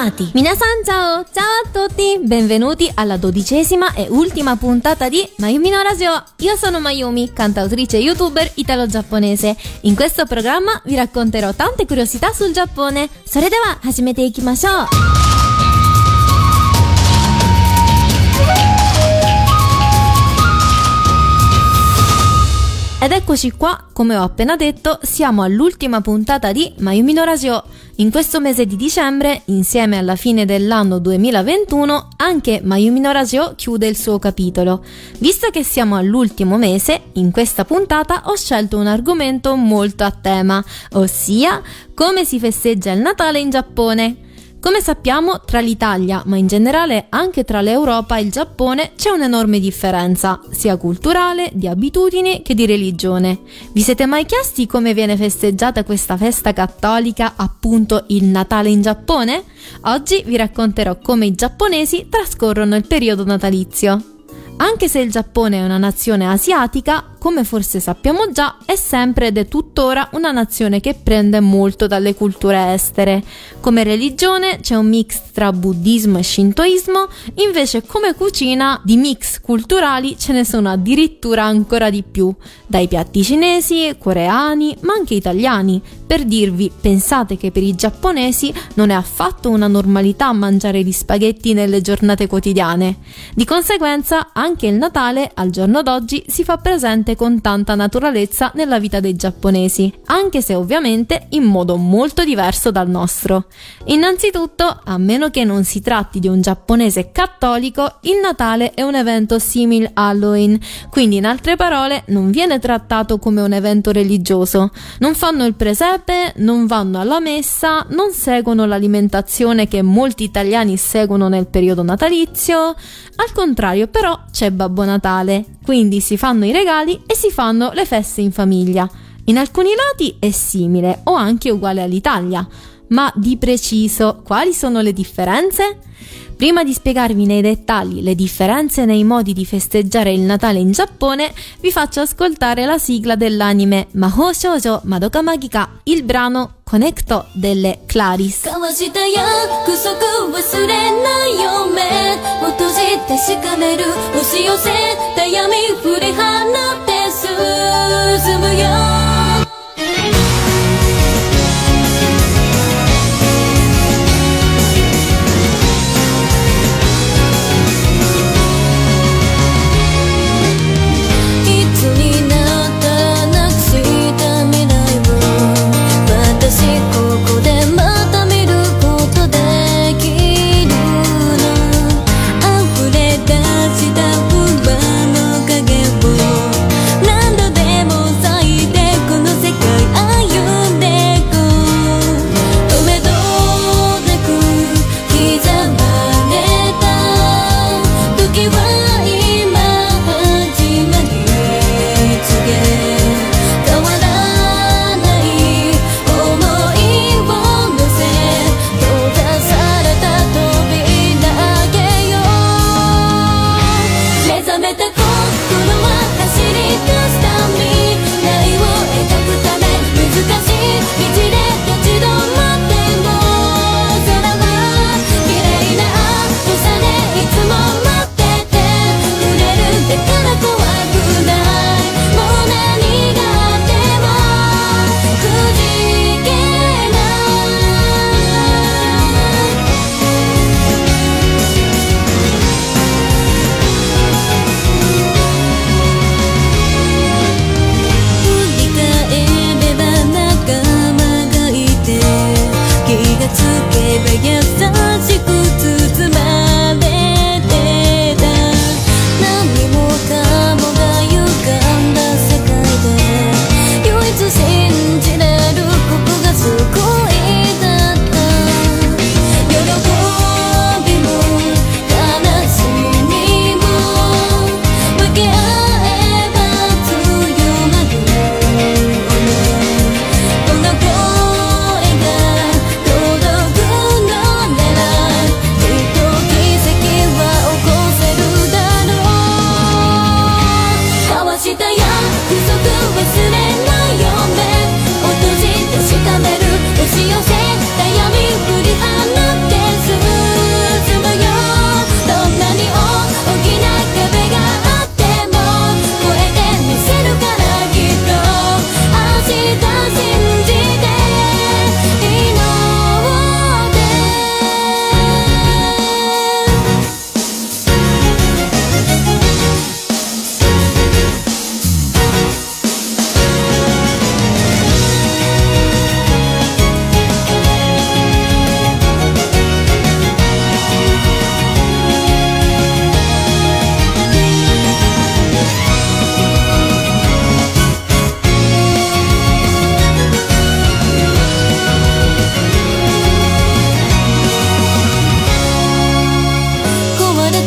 Radio Animati. Minasan ciao, ciao a tutti, benvenuti alla dodicesima e ultima puntata di Mayumi no Radio. Io sono Mayumi, cantautrice e youtuber italo-giapponese. In questo programma vi racconterò tante curiosità sul Giappone. それでは始めていきましょう。 Ed eccoci qua, come ho appena detto, siamo all'ultima puntata di Mayumi no Radio. In questo mese di dicembre, insieme alla fine dell'anno 2021, anche Mayumi no Radio chiude il suo capitolo. Visto che siamo all'ultimo mese, in questa puntata ho scelto un argomento molto a tema, ossia come si festeggia il Natale in Giappone. Come sappiamo, tra l'Italia, ma in generale anche tra l'Europa e il Giappone, c'è un'enorme differenza, sia culturale, di abitudini che di religione. Vi siete mai chiesti come viene festeggiata questa festa cattolica, appunto il Natale in Giappone? Oggi vi racconterò come i giapponesi trascorrono il periodo natalizio. Anche se il Giappone è una nazione asiatica, come forse sappiamo già, è sempre ed è tuttora una nazione che prende molto dalle culture estere. Come religione c'è un mix tra buddismo e shintoismo, invece come cucina di mix culturali ce ne sono addirittura ancora di più, dai piatti cinesi, coreani, ma anche italiani. Per dirvi, pensate che per i giapponesi non è affatto una normalità mangiare gli spaghetti nelle giornate quotidiane. Di conseguenza, anche il Natale al giorno d'oggi si fa presente con tanta naturalezza nella vita dei giapponesi, anche se ovviamente in modo molto diverso dal nostro. Innanzitutto, a meno che non si tratti di un giapponese cattolico, il Natale è un evento simile a Halloween, quindi in altre parole non viene trattato come un evento religioso. Non fanno il presepe, non vanno alla messa, non seguono l'alimentazione che molti italiani seguono nel periodo natalizio. Al contrario, però, c'è Babbo Natale, quindi si fanno i regali e si fanno le feste in famiglia. In alcuni lati è simile o anche uguale all'Italia, ma di preciso quali sono le differenze? Prima di spiegarvi nei dettagli le differenze nei modi di festeggiare il Natale in Giappone, vi faccio ascoltare la sigla dell'anime Mahou Shoujo Madoka Magica, il brano Connecto delle Claris. 進むよ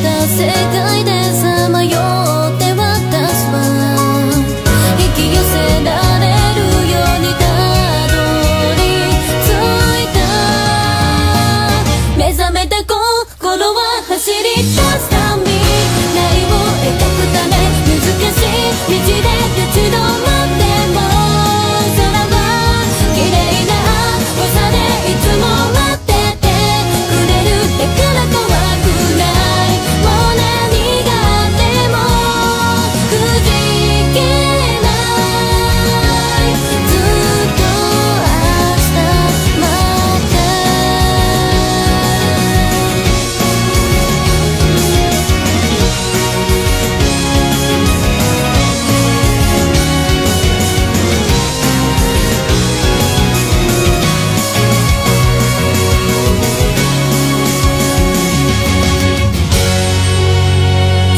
tá cegando.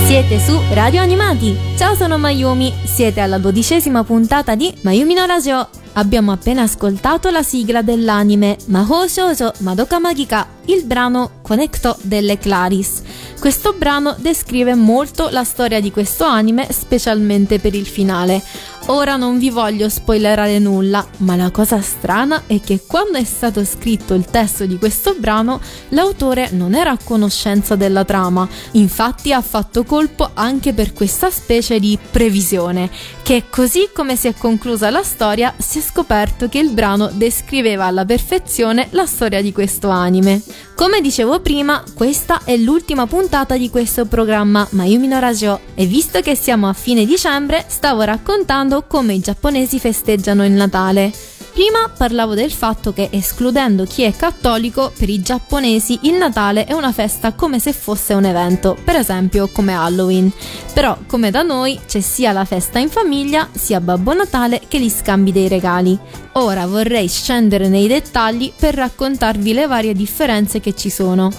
Siete su Radio Animati. Ciao, sono Mayumi. Siete alla dodicesima puntata di Mayumi no Radio. Abbiamo appena ascoltato la sigla dell'anime Mahou Shoujo Madoka Magica, il brano Connecto delle Claris. Questo brano descrive molto la storia di questo anime, specialmente per il finale. Ora non vi voglio spoilerare nulla, ma la cosa strana è che quando è stato scritto il testo di questo brano, l'autore non era a conoscenza della trama, infatti ha fatto colpo anche per questa specie di previsione, che così come si è conclusa la storia, si è scoperto che il brano descriveva alla perfezione la storia di questo anime. Come dicevo prima, questa è l'ultima puntata di questo programma Mayumi no Radio e visto che siamo a fine dicembre, stavo raccontando come i giapponesi festeggiano il Natale. Prima parlavo del fatto che, escludendo chi è cattolico, per i giapponesi il Natale è una festa come se fosse un evento, per esempio come Halloween. Però, come da noi, c'è sia la festa in famiglia, sia Babbo Natale che gli scambi dei regali. Ora vorrei scendere nei dettagli per raccontarvi le varie differenze che ci sono.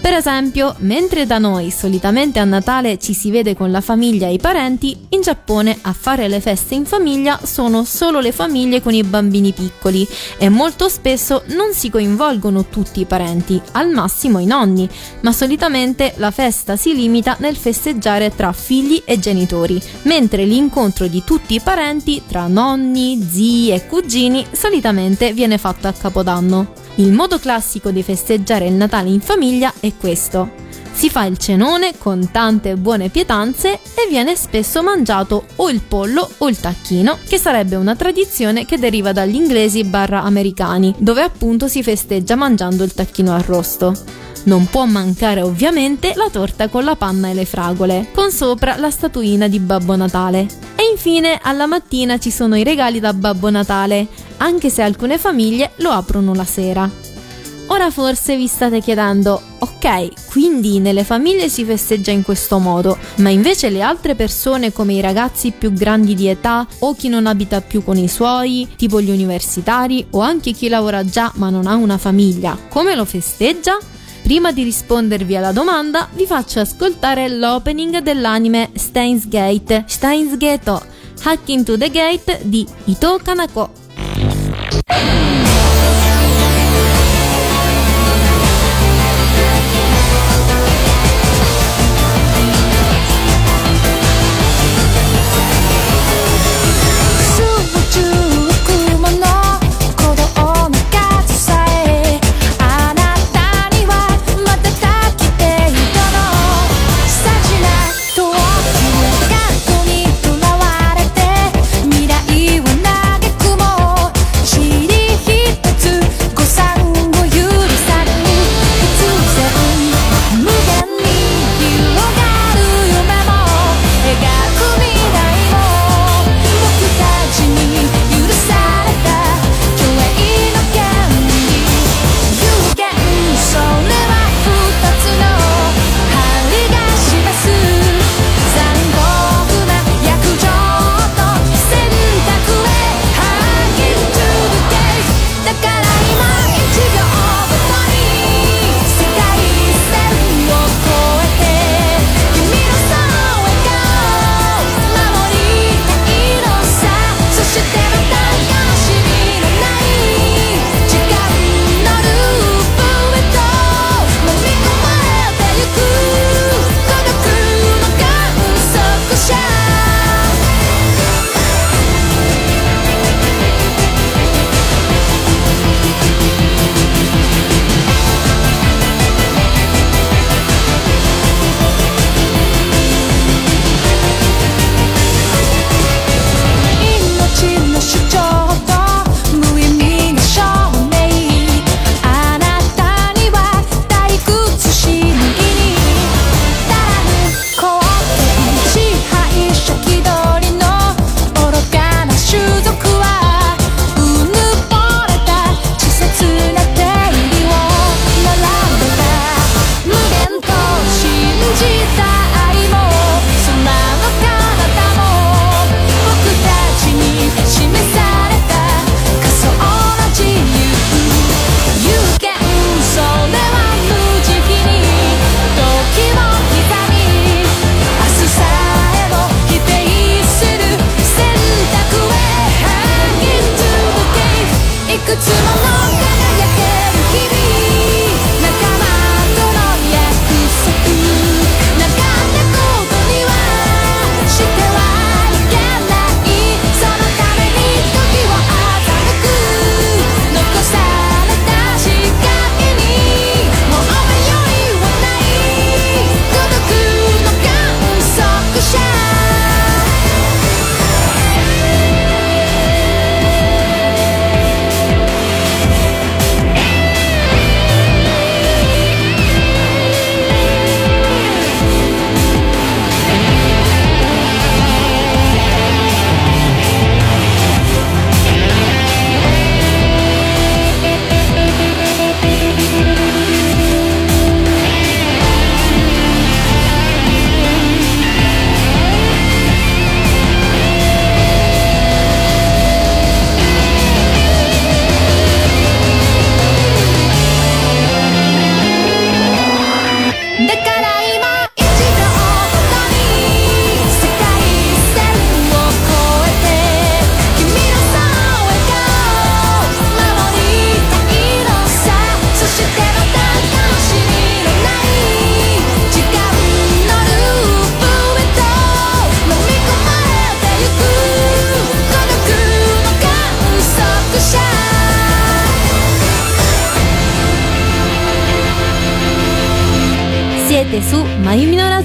Per esempio, mentre da noi solitamente a Natale ci si vede con la famiglia e i parenti, in Giappone a fare le feste in famiglia sono solo le famiglie con i bambini piccoli e molto spesso non si coinvolgono tutti i parenti, al massimo i nonni, ma solitamente la festa si limita nel festeggiare tra figli e genitori, mentre l'incontro di tutti i parenti tra nonni, zii e cugini solitamente viene fatto a Capodanno. Il modo classico di festeggiare il Natale in famiglia è questo. Si fa il cenone con tante buone pietanze e viene spesso mangiato o il pollo o il tacchino, che sarebbe una tradizione che deriva dagli inglesi barra americani, dove appunto si festeggia mangiando il tacchino arrosto. Non può mancare ovviamente la torta con la panna e le fragole, con sopra la statuina di Babbo Natale. E infine alla mattina ci sono i regali da Babbo Natale, anche se alcune famiglie lo aprono la sera. Ora forse vi state chiedendo, ok, quindi nelle famiglie si festeggia in questo modo, ma invece le altre persone come i ragazzi più grandi di età o chi non abita più con i suoi, tipo gli universitari o anche chi lavora già ma non ha una famiglia, come lo festeggia? Prima di rispondervi alla domanda, vi faccio ascoltare l'opening dell'anime Steins Gate, Steins Gate, Hack into the Gate di Ito Kanako. you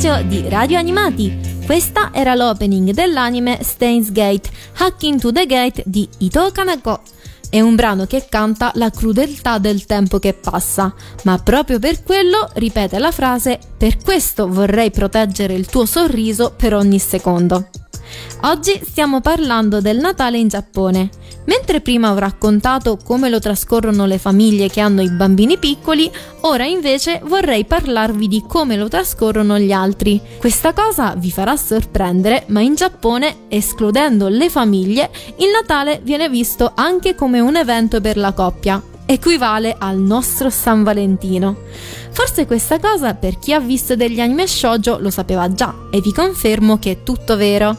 Radio di Radio Animati. Questa era l'opening dell'anime Stains Gate, Hack into the Gate di Ito Kaneko. È un brano che canta la crudeltà del tempo che passa, ma proprio per quello ripete la frase Per questo vorrei proteggere il tuo sorriso per ogni secondo. Oggi stiamo parlando del Natale in Giappone. Mentre prima ho raccontato come lo trascorrono le famiglie che hanno i bambini piccoli, ora invece vorrei parlarvi di come lo trascorrono gli altri. Questa cosa vi farà sorprendere, ma in Giappone, escludendo le famiglie, il Natale viene visto anche come un evento per la coppia. Equivale al nostro San Valentino. Forse questa cosa per chi ha visto degli anime shoujo lo sapeva già e vi confermo che è tutto vero.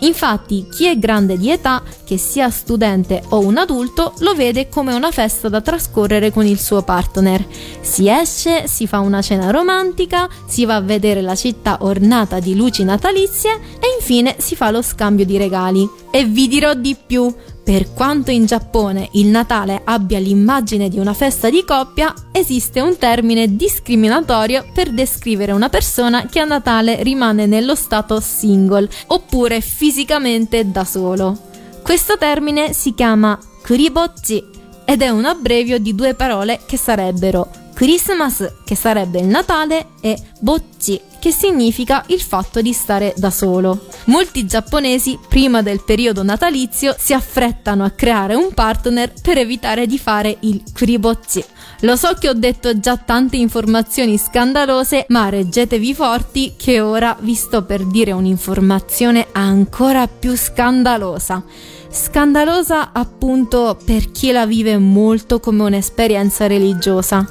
Infatti, chi è grande di età, che sia studente o un adulto, lo vede come una festa da trascorrere con il suo partner. Si esce, si fa una cena romantica, si va a vedere la città ornata di luci natalizie e infine si fa lo scambio di regali. E vi dirò di più, per quanto in Giappone il Natale abbia l'immagine di una festa di coppia, esiste un termine discriminatorio per descrivere una persona che a Natale rimane nello stato single oppure fisicamente da solo. Questo termine si chiama kuribocci ed è un abbrevio di due parole che sarebbero Christmas, che sarebbe il Natale, e bocci, che significa il fatto di stare da solo. Molti giapponesi, prima del periodo natalizio, si affrettano a creare un partner per evitare di fare il kuribocci. Lo so che ho detto già tante informazioni scandalose, ma reggetevi forti che ora vi sto per dire un'informazione ancora più scandalosa. Scandalosa appunto per chi la vive molto come un'esperienza religiosa.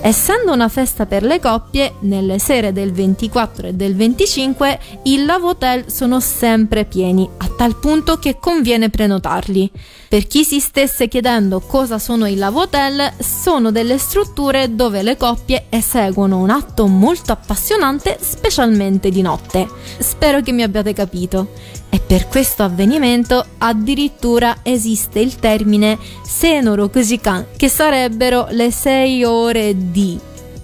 Essendo una festa per le coppie, nelle sere del 24 e del 25 i lavotel sono sempre pieni, a tal punto che conviene prenotarli. Per chi si stesse chiedendo cosa sono i lavotel, sono delle strutture dove le coppie eseguono un atto molto appassionante, specialmente di notte. Spero che mi abbiate capito. E per questo avvenimento addirittura esiste il termine Senoro Kujikan, che sarebbero le 6 ore di.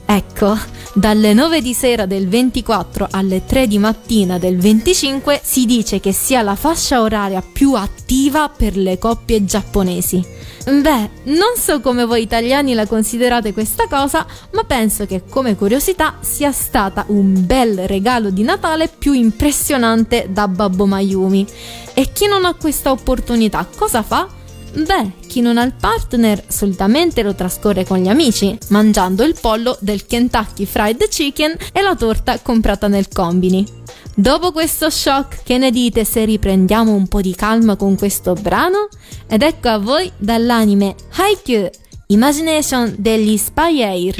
Ecco, dalle 9 di sera del 24 alle 3 di mattina del 25 si dice che sia la fascia oraria più attiva per le coppie giapponesi. Beh, non so come voi italiani la considerate questa cosa, ma penso che come curiosità sia stata un bel regalo di Natale più impressionante da Babbo Mayumi. E chi non ha questa opportunità cosa fa? Beh, chi non ha il partner solitamente lo trascorre con gli amici, mangiando il pollo del Kentucky Fried Chicken e la torta comprata nel combini. Dopo questo shock, che ne dite se riprendiamo un po' di calma con questo brano? Ed ecco a voi dall'anime Haikyuu, Imagination degli Spy Air.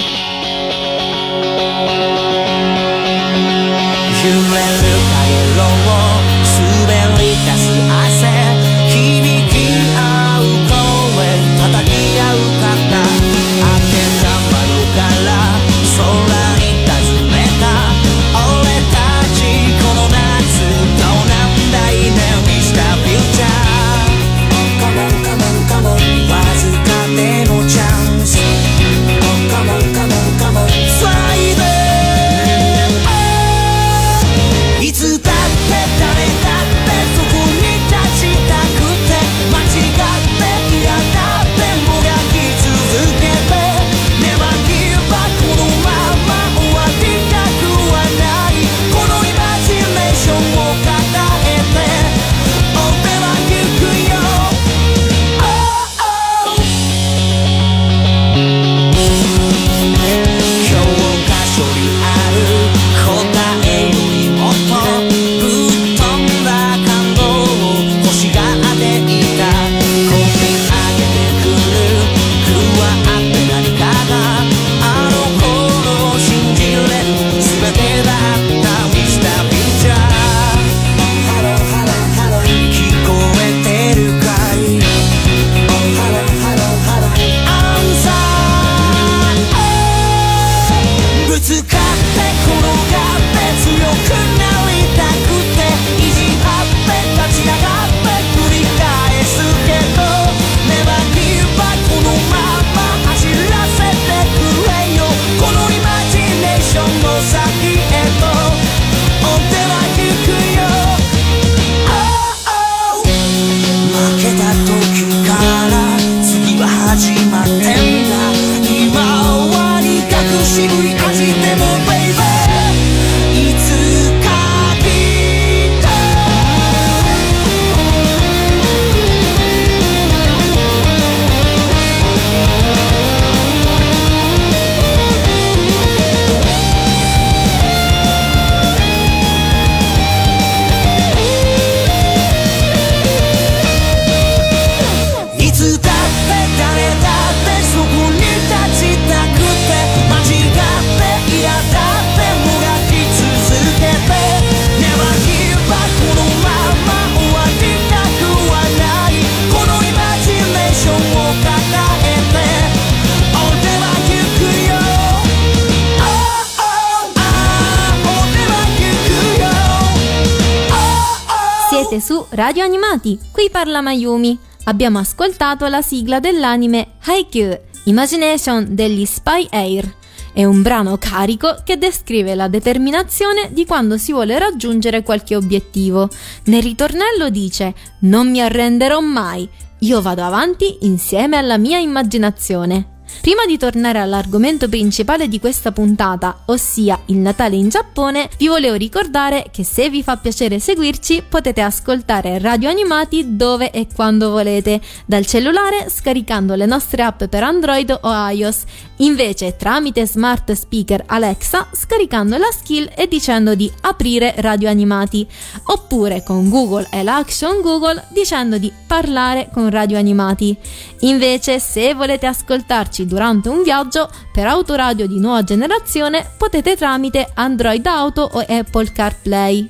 Siete su Radio Animati, qui parla Mayumi. Abbiamo ascoltato la sigla dell'anime Haikyuu, Imagination degli Spy Air. È un brano carico che descrive la determinazione di quando si vuole raggiungere qualche obiettivo. Nel ritornello dice: Non mi arrenderò mai, io vado avanti insieme alla mia immaginazione. Prima di tornare all'argomento principale di questa puntata, ossia il Natale in Giappone, vi volevo ricordare che se vi fa piacere seguirci potete ascoltare radio animati dove e quando volete, dal cellulare scaricando le nostre app per Android o iOS, invece tramite smart speaker Alexa scaricando la skill e dicendo di aprire radio animati, oppure con Google e l'action Google dicendo di parlare con radio animati. Invece se volete ascoltarci durante un viaggio per autoradio di nuova generazione potete tramite Android Auto o Apple CarPlay.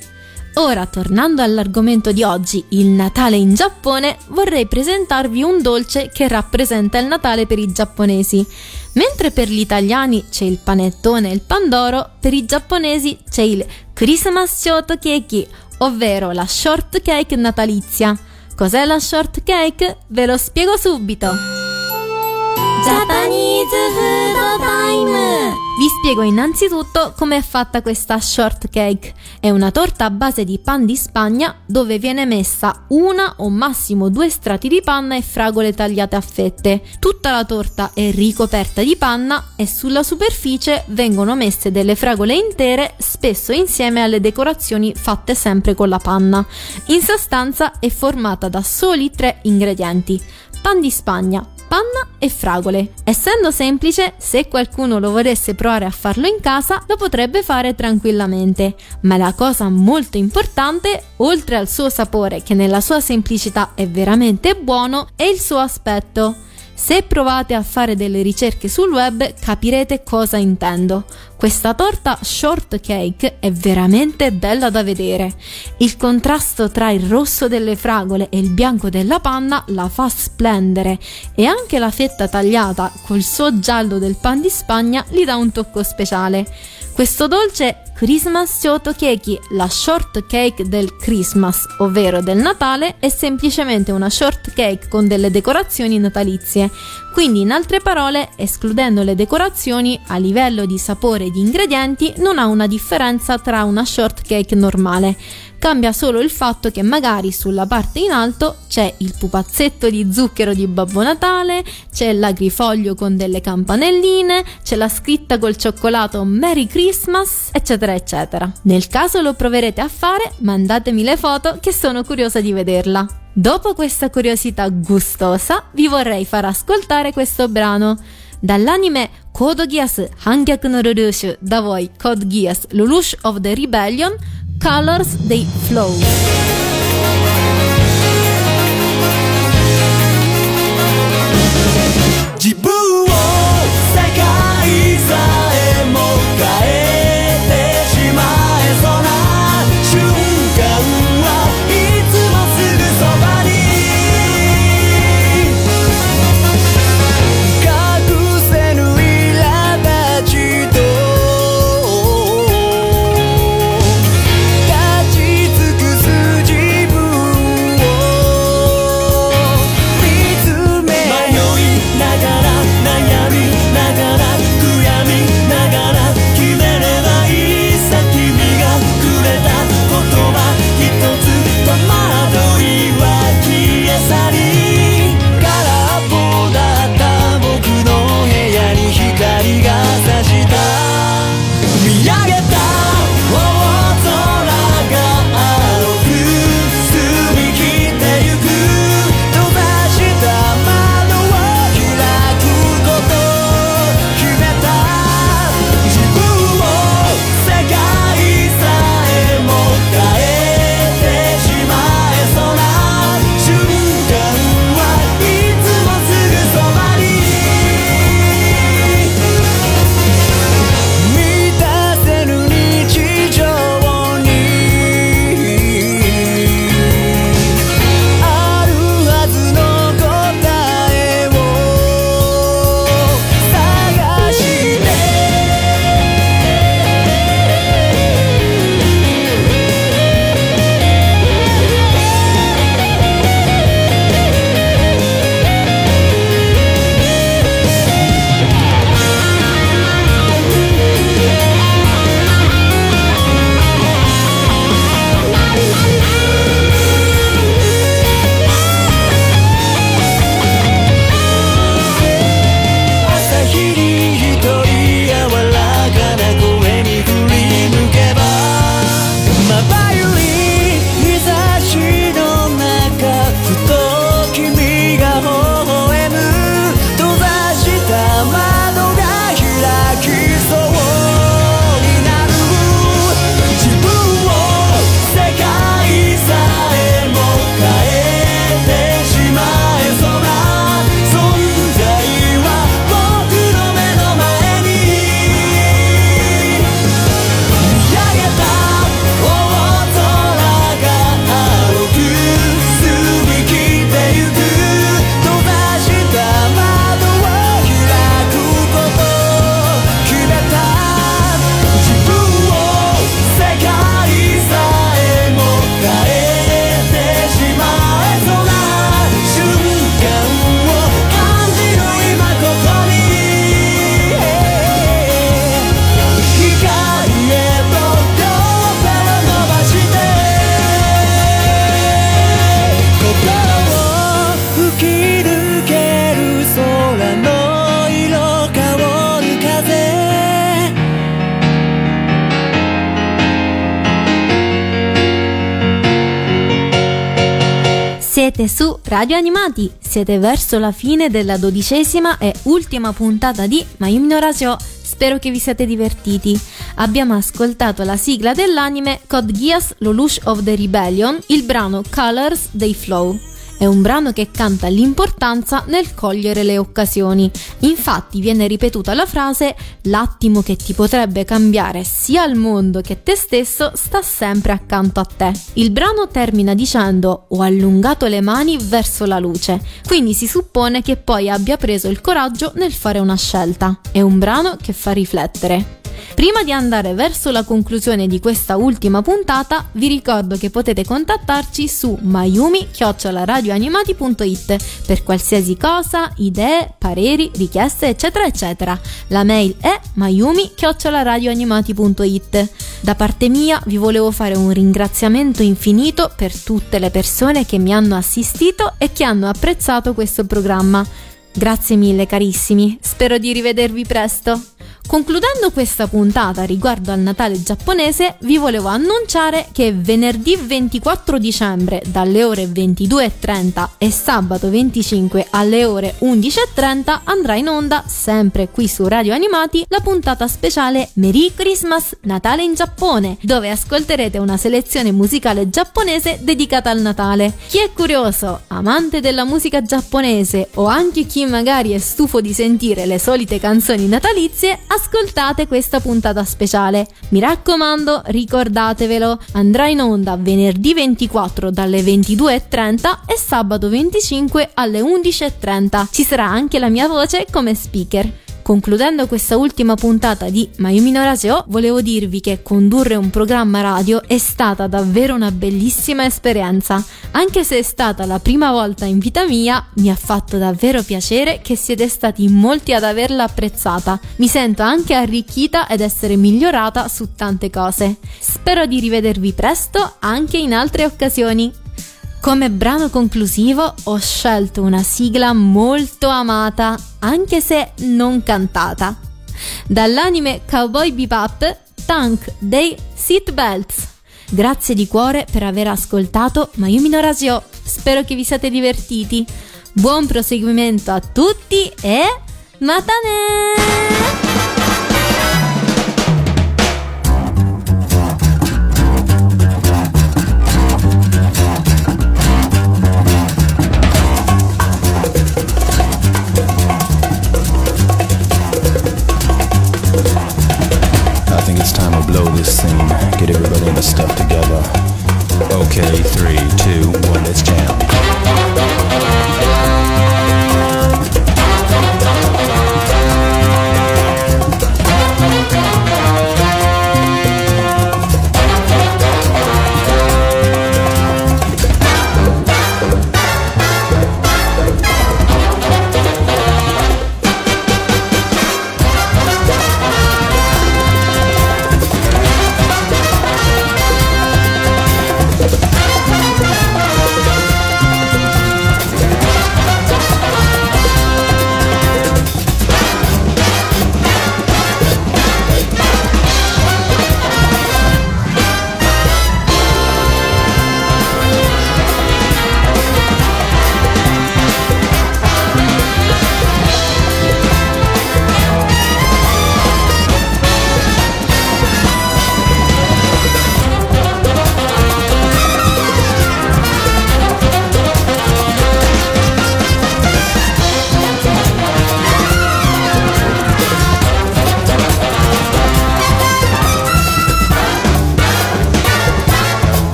Ora, tornando all'argomento di oggi, il Natale in Giappone, vorrei presentarvi un dolce che rappresenta il Natale per i giapponesi. Mentre per gli italiani c'è il panettone e il pandoro, per i giapponesi c'è il Christmas Shortcake, ovvero la shortcake natalizia. Cos'è la shortcake? Ve lo spiego subito! ジャパニーズフードタイム Vi spiego innanzitutto come è fatta questa shortcake. È una torta a base di pan di Spagna dove viene messa una o massimo due strati di panna e fragole tagliate a fette. Tutta la torta è ricoperta di panna e sulla superficie vengono messe delle fragole intere, spesso insieme alle decorazioni fatte sempre con la panna. In sostanza è formata da soli tre ingredienti: pan di Spagna, panna e fragole. Essendo semplice, se qualcuno lo volesse provare a farlo in casa, lo potrebbe fare tranquillamente. Ma la cosa molto importante, oltre al suo sapore che nella sua semplicità è veramente buono, è il suo aspetto. Se provate a fare delle ricerche sul web capirete cosa intendo. Questa torta shortcake è veramente bella da vedere. Il contrasto tra il rosso delle fragole e il bianco della panna la fa splendere e anche la fetta tagliata col suo giallo del pan di Spagna gli dà un tocco speciale. Questo dolce Christmas Shortcake, la shortcake del Christmas, ovvero del Natale, è semplicemente una shortcake con delle decorazioni natalizie. Quindi, in altre parole, escludendo le decorazioni, a livello di sapore e di ingredienti non ha una differenza tra una shortcake normale. Cambia solo il fatto che magari sulla parte in alto c'è il pupazzetto di zucchero di Babbo Natale, c'è l'agrifoglio con delle campanelline, c'è la scritta col cioccolato Merry Christmas, eccetera, eccetera. Nel caso lo proverete a fare, mandatemi le foto che sono curiosa di vederla. Dopo questa curiosità gustosa, vi vorrei far ascoltare questo brano. Dall'anime Code Geass Hangyaku no Lelouch da voi Code Geass Lelouch of the Rebellion Colors They Flow. 自 Siete su Radio Animati, siete verso la fine della dodicesima e ultima puntata di Mayumi no Radio. Spero che vi siate divertiti. Abbiamo ascoltato la sigla dell'anime Code Geass Lelouch of the Rebellion, il brano Colors dei Flow. È un brano che canta l'importanza nel cogliere le occasioni. Infatti viene ripetuta la frase l'attimo che ti potrebbe cambiare sia il mondo che te stesso sta sempre accanto a te. Il brano termina dicendo ho allungato le mani verso la luce, quindi si suppone che poi abbia preso il coraggio nel fare una scelta. È un brano che fa riflettere. Prima di andare verso la conclusione di questa ultima puntata, vi ricordo che potete contattarci su mayumi-radioanimati.it per qualsiasi cosa, idee, pareri, richieste, eccetera, eccetera. La mail è mayumi-radioanimati.it. Da parte mia vi volevo fare un ringraziamento infinito per tutte le persone che mi hanno assistito e che hanno apprezzato questo programma. Grazie mille carissimi, spero di rivedervi presto. Concludendo questa puntata riguardo al Natale giapponese, vi volevo annunciare che venerdì 24 dicembre dalle ore 22.30 e sabato 25 alle ore 11.30 andrà in onda, sempre qui su Radio Animati, la puntata speciale Merry Christmas Natale in Giappone, dove ascolterete una selezione musicale giapponese dedicata al Natale. Chi è curioso, amante della musica giapponese o anche chi magari è stufo di sentire le solite canzoni natalizie, ascoltate questa puntata speciale. Mi raccomando, ricordatevelo, andrà in onda venerdì 24 dalle 22.30 e sabato 25 alle 11.30. Ci sarà anche la mia voce come speaker. Concludendo questa ultima puntata di Mayumi no Radio, volevo dirvi che condurre un programma radio è stata davvero una bellissima esperienza. Anche se è stata la prima volta in vita mia, mi ha fatto davvero piacere che siete stati molti ad averla apprezzata. Mi sento anche arricchita ed essere migliorata su tante cose. Spero di rivedervi presto anche in altre occasioni. Come brano conclusivo ho scelto una sigla molto amata, anche se non cantata. Dall'anime Cowboy Bebop, Tank dei Seatbelts. Grazie di cuore per aver ascoltato Mayumi no Radio. Spero che vi siate divertiti. Buon proseguimento a tutti e matane! This scene. Get everybody in the stuff together. Okay, three, two, one, let's jam.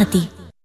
Su Radio Animati.